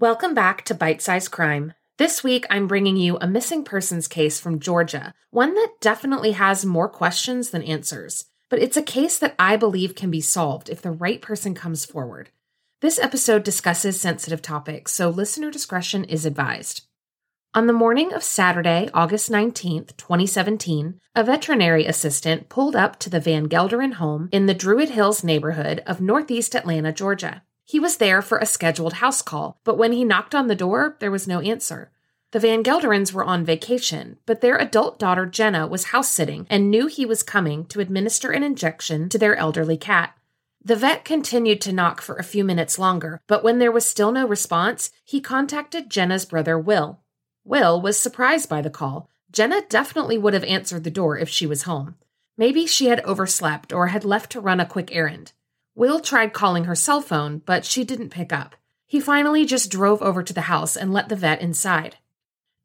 Welcome back to Bite Sized Crime. This week, I'm bringing you a missing persons case from Georgia, one that definitely has more questions than answers. But it's a case that I believe can be solved if the right person comes forward. This episode discusses sensitive topics, so listener discretion is advised. On the morning of Saturday, August 19th, 2017, a veterinary assistant pulled up to the Van Gelderen home in the Druid Hills neighborhood of Northeast Atlanta, Georgia. He was there for a scheduled house call, but when he knocked on the door, there was no answer. The Van Gelderens were on vacation, but their adult daughter Jenna was house sitting and knew he was coming to administer an injection to their elderly cat. The vet continued to knock for a few minutes longer, but when there was still no response, he contacted Jenna's brother Will. Will was surprised by the call. Jenna definitely would have answered the door if she was home. Maybe she had overslept or had left to run a quick errand. Will tried calling her cell phone, but she didn't pick up. He finally just drove over to the house and let the vet inside.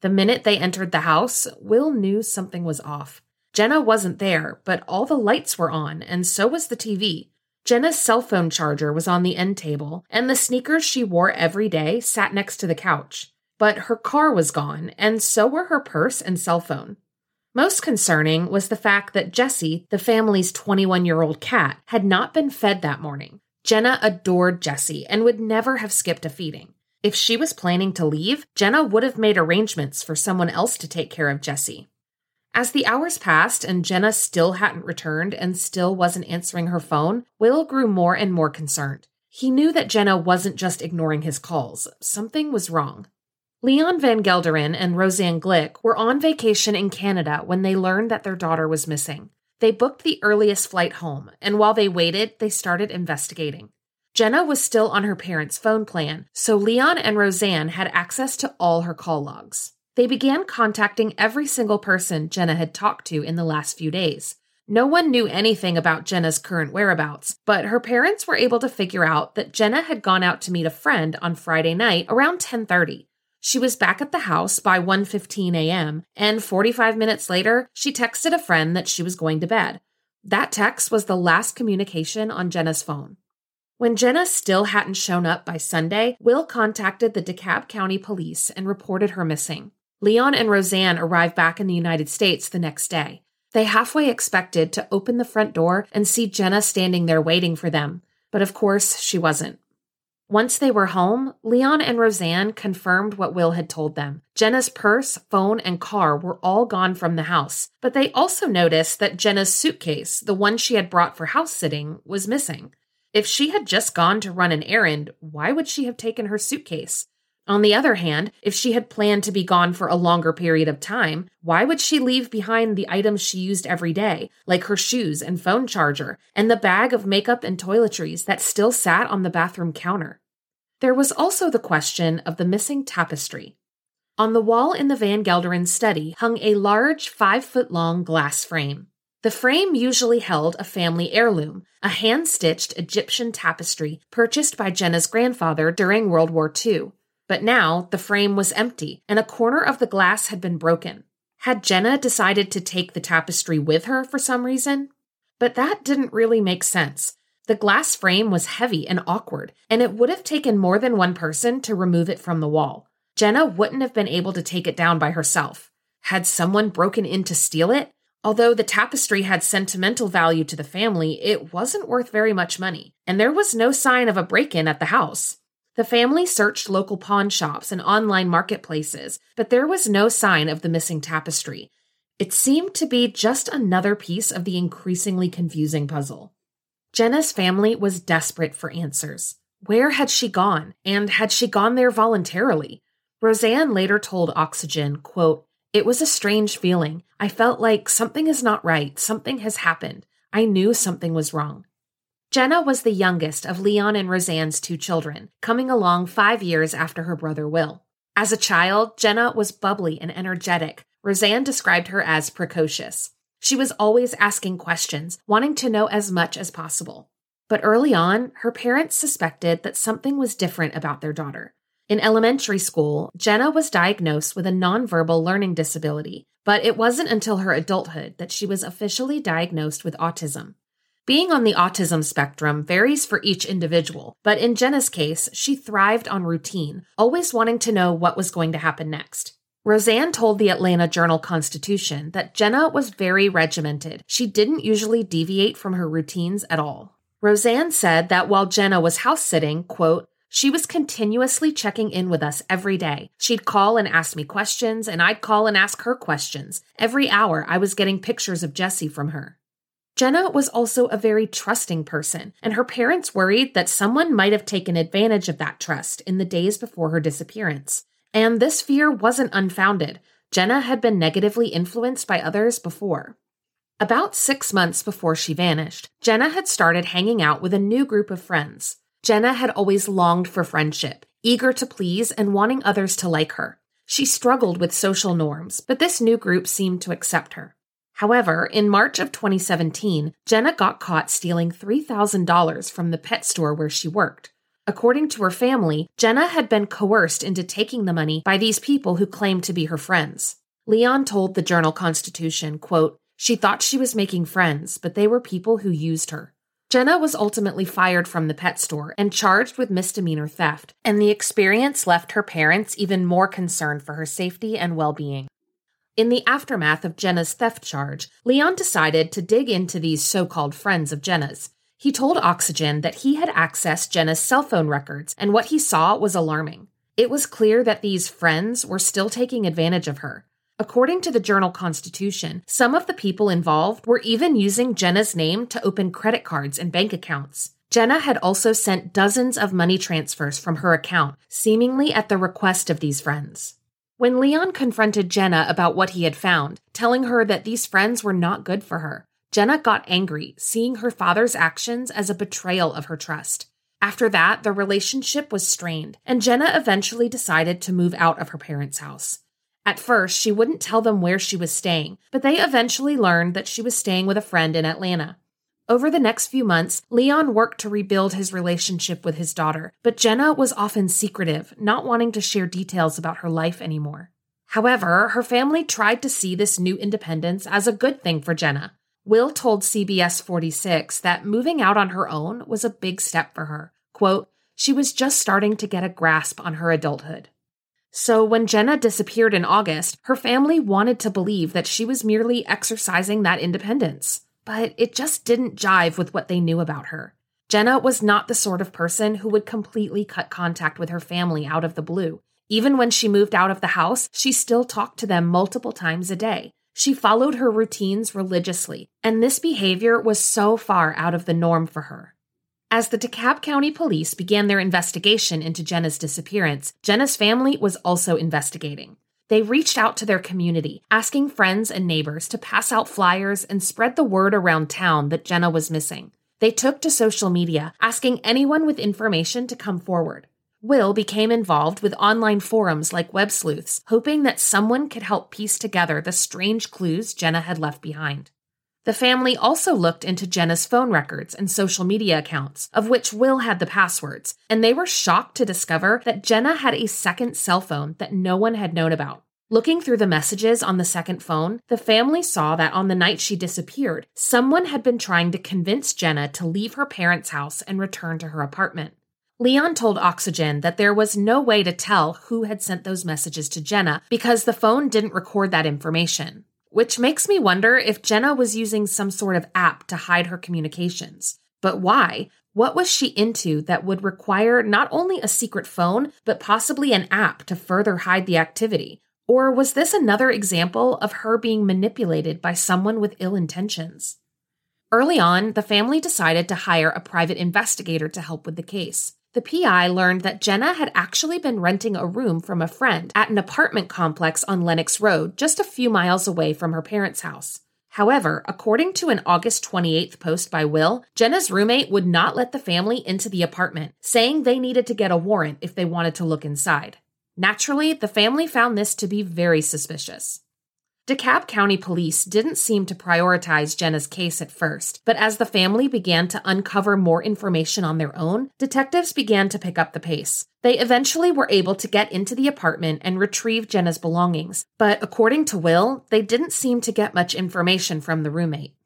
The minute they entered the house, Will knew something was off. Jenna wasn't there, but all the lights were on, and so was the TV. Jenna's cell phone charger was on the end table, and the sneakers she wore every day sat next to the couch. But her car was gone, and so were her purse and cell phone. Most concerning was the fact that Jessie, the family's 21 year old cat, had not been fed that morning. Jenna adored Jessie and would never have skipped a feeding. If she was planning to leave, Jenna would have made arrangements for someone else to take care of Jessie. As the hours passed and Jenna still hadn't returned and still wasn't answering her phone, Will grew more and more concerned. He knew that Jenna wasn't just ignoring his calls, something was wrong. Leon Van Gelderen and Roseanne Glick were on vacation in Canada when they learned that their daughter was missing. They booked the earliest flight home, and while they waited, they started investigating. Jenna was still on her parents' phone plan, so Leon and Roseanne had access to all her call logs. They began contacting every single person Jenna had talked to in the last few days. No one knew anything about Jenna's current whereabouts, but her parents were able to figure out that Jenna had gone out to meet a friend on Friday night around 10:30. She was back at the house by 1:15 a.m., and 45 minutes later, she texted a friend that she was going to bed. That text was the last communication on Jenna's phone. When Jenna still hadn't shown up by Sunday, Will contacted the DeKalb County Police and reported her missing. Leon and Roseanne arrived back in the United States the next day. They halfway expected to open the front door and see Jenna standing there waiting for them, but of course she wasn't. Once they were home, Leon and Roseanne confirmed what Will had told them. Jenna's purse, phone, and car were all gone from the house, but they also noticed that Jenna's suitcase, the one she had brought for house sitting, was missing. If she had just gone to run an errand, why would she have taken her suitcase? On the other hand, if she had planned to be gone for a longer period of time, why would she leave behind the items she used every day, like her shoes and phone charger, and the bag of makeup and toiletries that still sat on the bathroom counter? There was also the question of the missing tapestry. On the wall in the Van Gelderen study hung a large five foot long glass frame. The frame usually held a family heirloom, a hand stitched Egyptian tapestry purchased by Jenna's grandfather during World War II. But now the frame was empty and a corner of the glass had been broken. Had Jenna decided to take the tapestry with her for some reason? But that didn't really make sense. The glass frame was heavy and awkward, and it would have taken more than one person to remove it from the wall. Jenna wouldn't have been able to take it down by herself. Had someone broken in to steal it? Although the tapestry had sentimental value to the family, it wasn't worth very much money, and there was no sign of a break in at the house. The family searched local pawn shops and online marketplaces, but there was no sign of the missing tapestry. It seemed to be just another piece of the increasingly confusing puzzle. Jenna's family was desperate for answers. Where had she gone? And had she gone there voluntarily? Roseanne later told Oxygen, quote, It was a strange feeling. I felt like something is not right, something has happened. I knew something was wrong. Jenna was the youngest of Leon and Roseanne's two children, coming along five years after her brother Will. As a child, Jenna was bubbly and energetic. Roseanne described her as precocious. She was always asking questions, wanting to know as much as possible. But early on, her parents suspected that something was different about their daughter. In elementary school, Jenna was diagnosed with a nonverbal learning disability, but it wasn't until her adulthood that she was officially diagnosed with autism. Being on the autism spectrum varies for each individual, but in Jenna's case, she thrived on routine, always wanting to know what was going to happen next. Roseanne told the Atlanta Journal Constitution that Jenna was very regimented. She didn't usually deviate from her routines at all. Roseanne said that while Jenna was house sitting, quote, she was continuously checking in with us every day. She'd call and ask me questions, and I'd call and ask her questions. Every hour, I was getting pictures of Jessie from her. Jenna was also a very trusting person, and her parents worried that someone might have taken advantage of that trust in the days before her disappearance. And this fear wasn't unfounded. Jenna had been negatively influenced by others before. About six months before she vanished, Jenna had started hanging out with a new group of friends. Jenna had always longed for friendship, eager to please and wanting others to like her. She struggled with social norms, but this new group seemed to accept her. However, in March of 2017, Jenna got caught stealing $3,000 from the pet store where she worked. According to her family, Jenna had been coerced into taking the money by these people who claimed to be her friends. Leon told the Journal Constitution, quote, she thought she was making friends, but they were people who used her. Jenna was ultimately fired from the pet store and charged with misdemeanor theft, and the experience left her parents even more concerned for her safety and well being. In the aftermath of Jenna's theft charge, Leon decided to dig into these so called friends of Jenna's. He told Oxygen that he had accessed Jenna's cell phone records, and what he saw was alarming. It was clear that these friends were still taking advantage of her. According to the Journal Constitution, some of the people involved were even using Jenna's name to open credit cards and bank accounts. Jenna had also sent dozens of money transfers from her account, seemingly at the request of these friends. When Leon confronted Jenna about what he had found, telling her that these friends were not good for her, Jenna got angry, seeing her father's actions as a betrayal of her trust. After that, the relationship was strained, and Jenna eventually decided to move out of her parents' house. At first, she wouldn't tell them where she was staying, but they eventually learned that she was staying with a friend in Atlanta. Over the next few months, Leon worked to rebuild his relationship with his daughter, but Jenna was often secretive, not wanting to share details about her life anymore. However, her family tried to see this new independence as a good thing for Jenna. Will told CBS 46 that moving out on her own was a big step for her. Quote, she was just starting to get a grasp on her adulthood. So, when Jenna disappeared in August, her family wanted to believe that she was merely exercising that independence. But it just didn't jive with what they knew about her. Jenna was not the sort of person who would completely cut contact with her family out of the blue. Even when she moved out of the house, she still talked to them multiple times a day. She followed her routines religiously, and this behavior was so far out of the norm for her. As the DeKalb County Police began their investigation into Jenna's disappearance, Jenna's family was also investigating. They reached out to their community, asking friends and neighbors to pass out flyers and spread the word around town that Jenna was missing. They took to social media, asking anyone with information to come forward. Will became involved with online forums like Web Sleuths, hoping that someone could help piece together the strange clues Jenna had left behind. The family also looked into Jenna's phone records and social media accounts, of which Will had the passwords, and they were shocked to discover that Jenna had a second cell phone that no one had known about. Looking through the messages on the second phone, the family saw that on the night she disappeared, someone had been trying to convince Jenna to leave her parents' house and return to her apartment. Leon told Oxygen that there was no way to tell who had sent those messages to Jenna because the phone didn't record that information which makes me wonder if Jenna was using some sort of app to hide her communications. But why? What was she into that would require not only a secret phone, but possibly an app to further hide the activity? Or was this another example of her being manipulated by someone with ill intentions? Early on, the family decided to hire a private investigator to help with the case. The PI learned that Jenna had actually been renting a room from a friend at an apartment complex on Lenox Road, just a few miles away from her parents' house. However, according to an August 28th post by Will, Jenna's roommate would not let the family into the apartment, saying they needed to get a warrant if they wanted to look inside. Naturally, the family found this to be very suspicious. DeKalb County Police didn't seem to prioritize Jenna's case at first, but as the family began to uncover more information on their own, detectives began to pick up the pace. They eventually were able to get into the apartment and retrieve Jenna's belongings, but according to Will, they didn't seem to get much information from the roommate.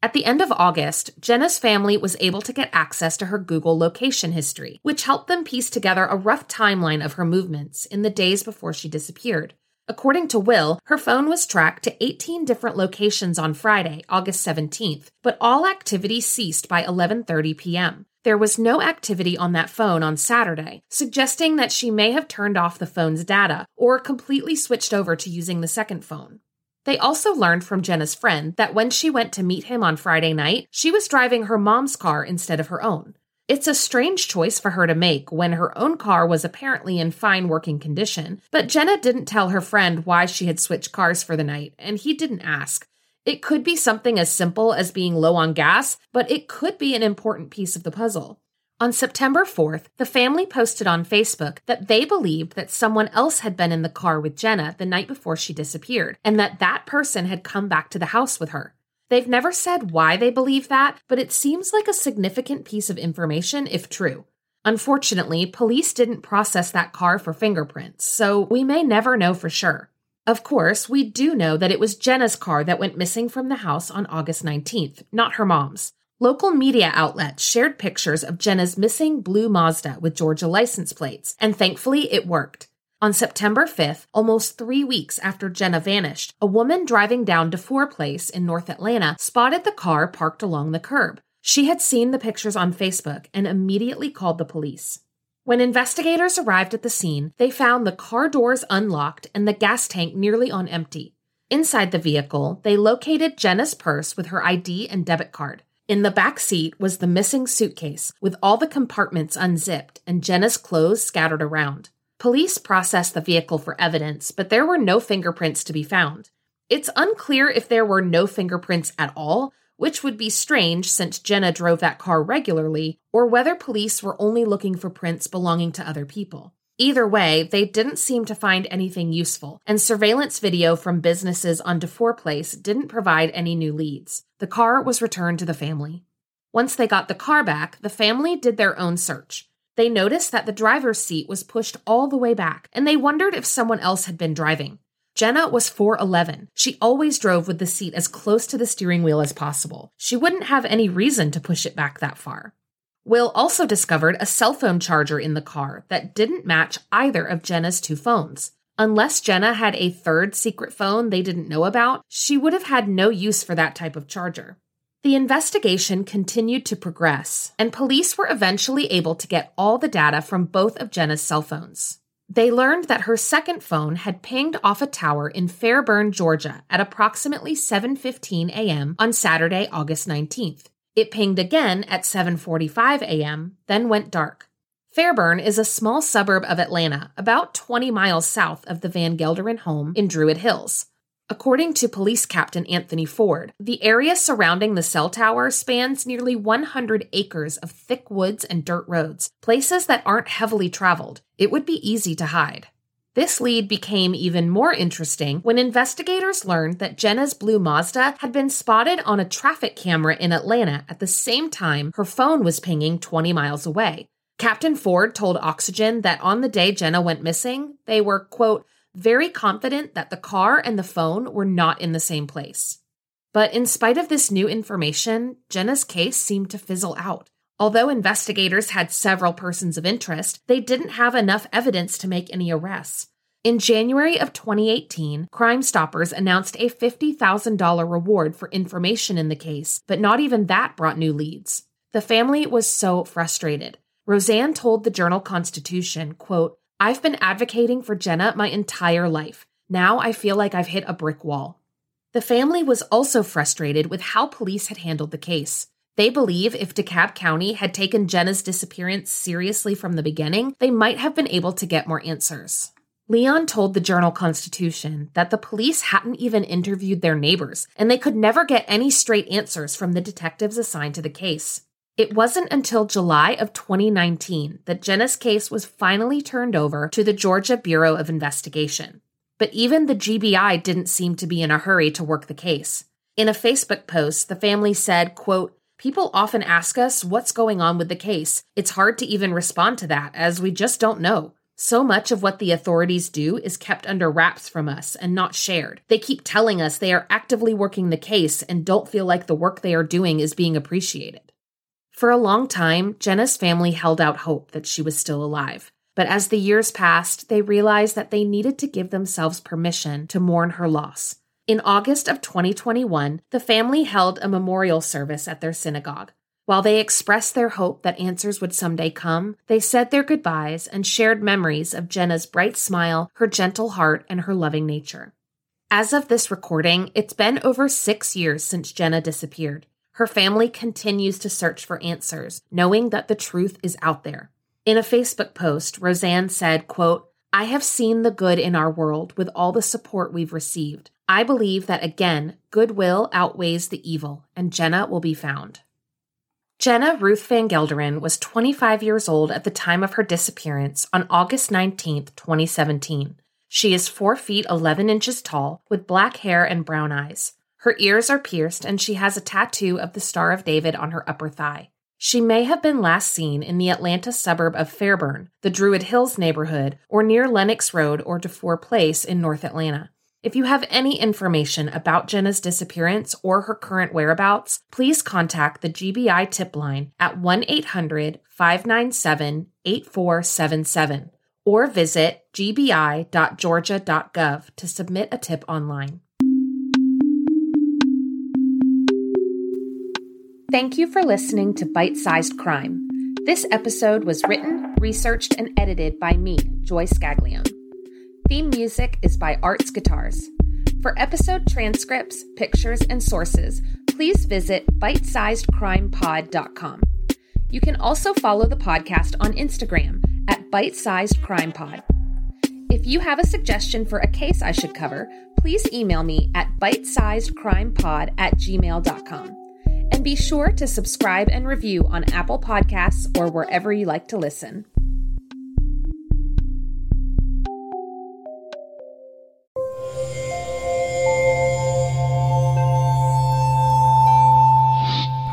At the end of August, Jenna's family was able to get access to her Google location history, which helped them piece together a rough timeline of her movements in the days before she disappeared. According to Will, her phone was tracked to 18 different locations on Friday, August 17th, but all activity ceased by 11:30 p.m. There was no activity on that phone on Saturday, suggesting that she may have turned off the phone's data or completely switched over to using the second phone. They also learned from Jenna's friend that when she went to meet him on Friday night, she was driving her mom's car instead of her own. It's a strange choice for her to make when her own car was apparently in fine working condition, but Jenna didn't tell her friend why she had switched cars for the night, and he didn't ask. It could be something as simple as being low on gas, but it could be an important piece of the puzzle. On September 4th, the family posted on Facebook that they believed that someone else had been in the car with Jenna the night before she disappeared, and that that person had come back to the house with her. They've never said why they believe that, but it seems like a significant piece of information if true. Unfortunately, police didn't process that car for fingerprints, so we may never know for sure. Of course, we do know that it was Jenna's car that went missing from the house on August 19th, not her mom's. Local media outlets shared pictures of Jenna's missing blue Mazda with Georgia license plates, and thankfully it worked. On September 5th, almost three weeks after Jenna vanished, a woman driving down DeFoor Place in North Atlanta spotted the car parked along the curb. She had seen the pictures on Facebook and immediately called the police. When investigators arrived at the scene, they found the car doors unlocked and the gas tank nearly on empty. Inside the vehicle, they located Jenna's purse with her ID and debit card. In the back seat was the missing suitcase with all the compartments unzipped and Jenna's clothes scattered around. Police processed the vehicle for evidence, but there were no fingerprints to be found. It's unclear if there were no fingerprints at all, which would be strange since Jenna drove that car regularly, or whether police were only looking for prints belonging to other people. Either way, they didn't seem to find anything useful, and surveillance video from businesses on DeFoor Place didn't provide any new leads. The car was returned to the family. Once they got the car back, the family did their own search. They noticed that the driver's seat was pushed all the way back, and they wondered if someone else had been driving. Jenna was 4'11. She always drove with the seat as close to the steering wheel as possible. She wouldn't have any reason to push it back that far. Will also discovered a cell phone charger in the car that didn't match either of Jenna's two phones. Unless Jenna had a third secret phone they didn't know about, she would have had no use for that type of charger. The investigation continued to progress, and police were eventually able to get all the data from both of Jenna's cell phones. They learned that her second phone had pinged off a tower in Fairburn, Georgia at approximately 7:15 a.m. on Saturday, August 19th. It pinged again at 7:45 a.m., then went dark. Fairburn is a small suburb of Atlanta, about 20 miles south of the Van Gelderen home in Druid Hills. According to Police Captain Anthony Ford, the area surrounding the cell tower spans nearly 100 acres of thick woods and dirt roads, places that aren't heavily traveled. It would be easy to hide. This lead became even more interesting when investigators learned that Jenna's blue Mazda had been spotted on a traffic camera in Atlanta at the same time her phone was pinging 20 miles away. Captain Ford told Oxygen that on the day Jenna went missing, they were, quote, very confident that the car and the phone were not in the same place. But in spite of this new information, Jenna's case seemed to fizzle out. Although investigators had several persons of interest, they didn't have enough evidence to make any arrests. In January of 2018, Crime Stoppers announced a $50,000 reward for information in the case, but not even that brought new leads. The family was so frustrated. Roseanne told the Journal Constitution, quote, I've been advocating for Jenna my entire life. Now I feel like I've hit a brick wall. The family was also frustrated with how police had handled the case. They believe if DeKalb County had taken Jenna's disappearance seriously from the beginning, they might have been able to get more answers. Leon told the Journal Constitution that the police hadn't even interviewed their neighbors, and they could never get any straight answers from the detectives assigned to the case. It wasn't until July of 2019 that Jenna's case was finally turned over to the Georgia Bureau of Investigation. But even the GBI didn't seem to be in a hurry to work the case. In a Facebook post, the family said, quote, People often ask us what's going on with the case. It's hard to even respond to that, as we just don't know. So much of what the authorities do is kept under wraps from us and not shared. They keep telling us they are actively working the case and don't feel like the work they are doing is being appreciated. For a long time, Jenna's family held out hope that she was still alive. But as the years passed, they realized that they needed to give themselves permission to mourn her loss. In August of 2021, the family held a memorial service at their synagogue. While they expressed their hope that answers would someday come, they said their goodbyes and shared memories of Jenna's bright smile, her gentle heart, and her loving nature. As of this recording, it's been over six years since Jenna disappeared. Her family continues to search for answers, knowing that the truth is out there. In a Facebook post, Roseanne said, quote, I have seen the good in our world with all the support we've received. I believe that again, goodwill outweighs the evil, and Jenna will be found. Jenna Ruth Van Gelderen was 25 years old at the time of her disappearance on August 19, 2017. She is 4 feet 11 inches tall, with black hair and brown eyes. Her ears are pierced, and she has a tattoo of the Star of David on her upper thigh. She may have been last seen in the Atlanta suburb of Fairburn, the Druid Hills neighborhood, or near Lenox Road or DeFoor Place in North Atlanta. If you have any information about Jenna's disappearance or her current whereabouts, please contact the GBI tip line at 1 800 597 8477 or visit gbi.georgia.gov to submit a tip online. Thank you for listening to Bite Sized Crime. This episode was written, researched, and edited by me, Joy Scaglione. Theme music is by Arts Guitars. For episode transcripts, pictures, and sources, please visit bitesizedcrimepod.com. You can also follow the podcast on Instagram at bitesizedcrimepod. If you have a suggestion for a case I should cover, please email me at bitesizedcrimepod at gmail.com. Be sure to subscribe and review on Apple Podcasts or wherever you like to listen.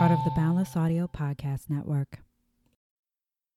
part of the Boundless Audio Podcast Network.